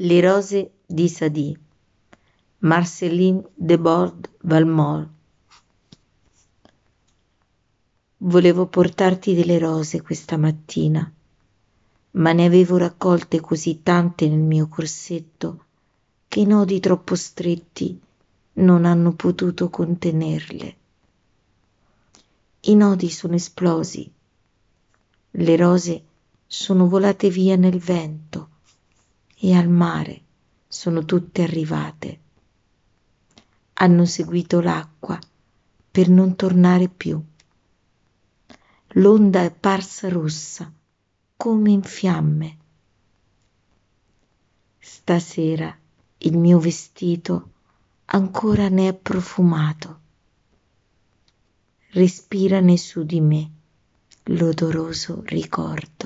Le rose di Sadie, Marceline de Bord Valmore. Volevo portarti delle rose questa mattina, ma ne avevo raccolte così tante nel mio corsetto che i nodi troppo stretti non hanno potuto contenerle. I nodi sono esplosi, le rose sono volate via nel vento e al mare sono tutte arrivate. Hanno seguito l'acqua per non tornare più. L'onda è parsa rossa come in fiamme. Stasera il mio vestito ancora ne è profumato. Respirane su di me l'odoroso ricordo.